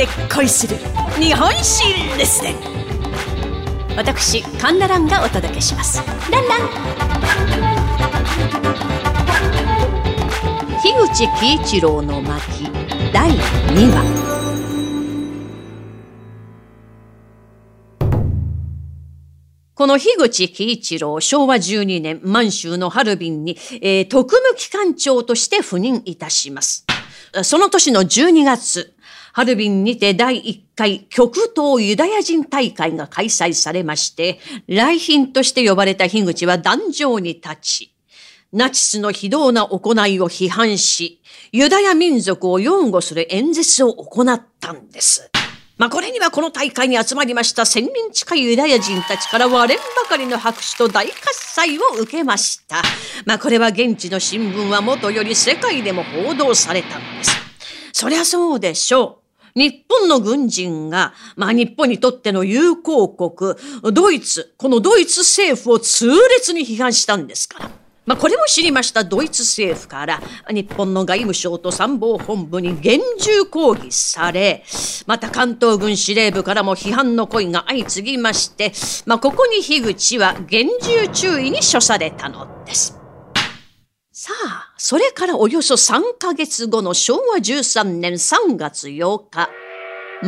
で恋する日本史レッスン私カンナランがお届けします。ランラン。樋口喜一郎の巻第2話。この樋口喜一郎、昭和12年、満州のハルビンに、えー、特務機関長として赴任いたします。その年の12月、ハルビンにて第1回極東ユダヤ人大会が開催されまして、来賓として呼ばれた樋口は壇上に立ち、ナチスの非道な行いを批判し、ユダヤ民族を擁護する演説を行ったんです。まあ、これにはこの大会に集まりました千人近いユダヤ人たちから割れんばかりの拍手と大喝采を受けました。まあ、これは現地の新聞はもとより世界でも報道されたんです。そりゃそうでしょう。日本の軍人が、まあ日本にとっての友好国、ドイツ、このドイツ政府を痛烈に批判したんですから。まあこれも知りましたドイツ政府から、日本の外務省と参謀本部に厳重抗議され、また関東軍司令部からも批判の声が相次ぎまして、まあここに樋口は厳重注意に処されたのです。さあ、それからおよそ3ヶ月後の昭和13年3月8日、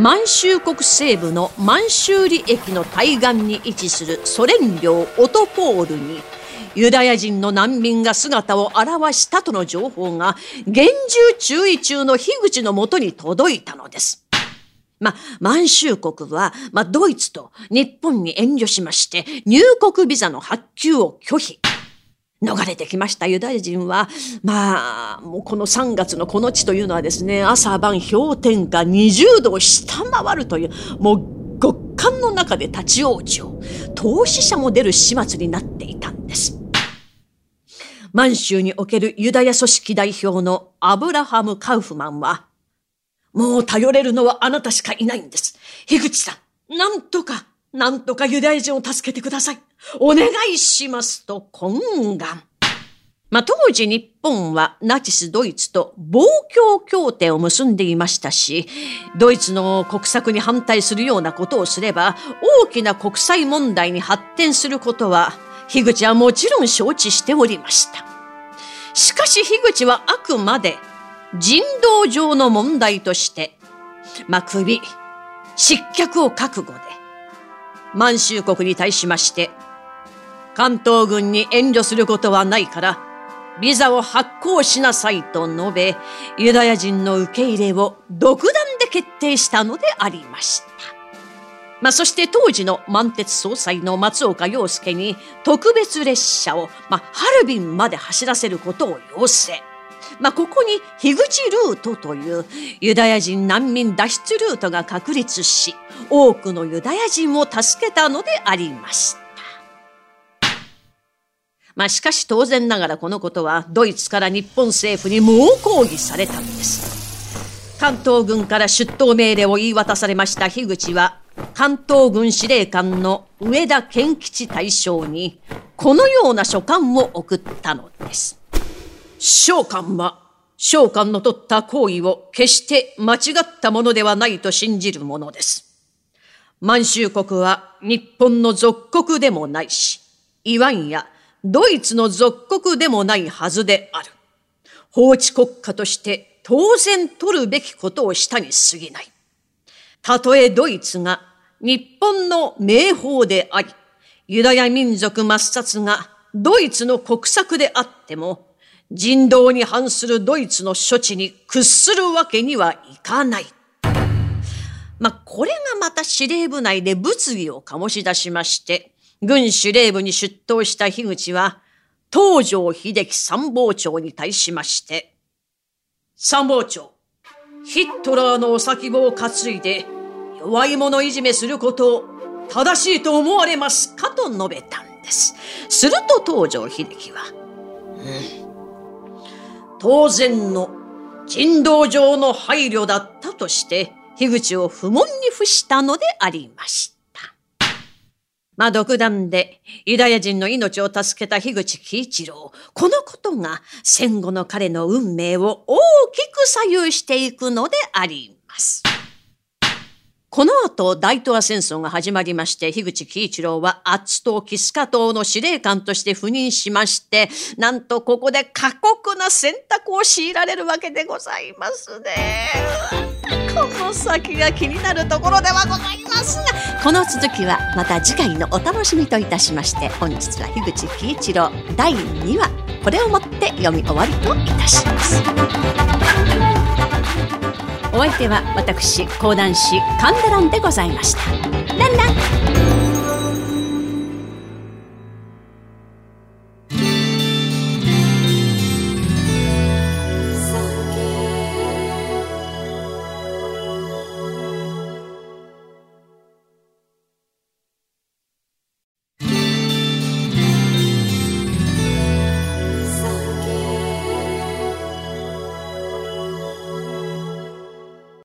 満州国西部の満州里駅の対岸に位置するソ連領オトポールに、ユダヤ人の難民が姿を現したとの情報が厳重注意中の樋口のもとに届いたのです。ま満州国は、まドイツと日本に遠慮しまして、入国ビザの発給を拒否。逃れてきましたユダヤ人は、まあ、もうこの3月のこの地というのはですね、朝晩氷点下20度を下回るという、もう極寒の中で立ち往生、投資者も出る始末になっていたんです。満州におけるユダヤ組織代表のアブラハム・カウフマンは、もう頼れるのはあなたしかいないんです。樋口さん、なんとかなんとかユダヤ人を助けてください。お願いしますと懇願。まあ、当時日本はナチスドイツと防共協定を結んでいましたし、ドイツの国策に反対するようなことをすれば、大きな国際問題に発展することは、樋口はもちろん承知しておりました。しかし樋口はあくまで人道上の問題として、まあ、首、失脚を覚悟で、満州国に対しまして、関東軍に遠慮することはないから、ビザを発行しなさいと述べ、ユダヤ人の受け入れを独断で決定したのでありました。まあ、そして当時の満鉄総裁の松岡洋介に特別列車を、まあ、ハルビンまで走らせることを要請。まあ、ここに樋口ルートというユダヤ人難民脱出ルートが確立し、多くのユダヤ人を助けたのでありました。まあ、しかし当然ながらこのことはドイツから日本政府に猛抗議されたんです。関東軍から出頭命令を言い渡されました樋口は、関東軍司令官の上田健吉大将に、このような書簡を送ったのです。召喚は、召喚の取った行為を決して間違ったものではないと信じるものです。満州国は日本の属国でもないし、イワンやドイツの属国でもないはずである。法治国家として当然取るべきことをしたに過ぎない。たとえドイツが日本の名法であり、ユダヤ民族抹殺がドイツの国策であっても、人道に反するドイツの処置に屈するわけにはいかない。まあ、これがまた司令部内で物議を醸し出しまして、軍司令部に出頭した樋口は、東条秀樹参謀長に対しまして、参謀長、ヒットラーのお先棒を担いで、弱い者いじめすることを正しいと思われますかと述べたんです。すると東条秀樹は、うん当然の人道上の配慮だったとして、樋口を不問に付したのでありました。まあ、独断でユダヤ人の命を助けた樋口喜一郎。このことが戦後の彼の運命を大きく左右していくのであります。この後、大東亜戦争が始まりまして、樋口喜一郎は厚島キスカ島の司令官として赴任しまして、なんとここで過酷な選択を強いられるわけでございますね。この先が気になるところではございますが、この続きはまた次回のお楽しみといたしまして、本日は樋口喜一郎第2話、これをもって読み終わりといたします。お相手は私講談師神田蘭でございました。ランラン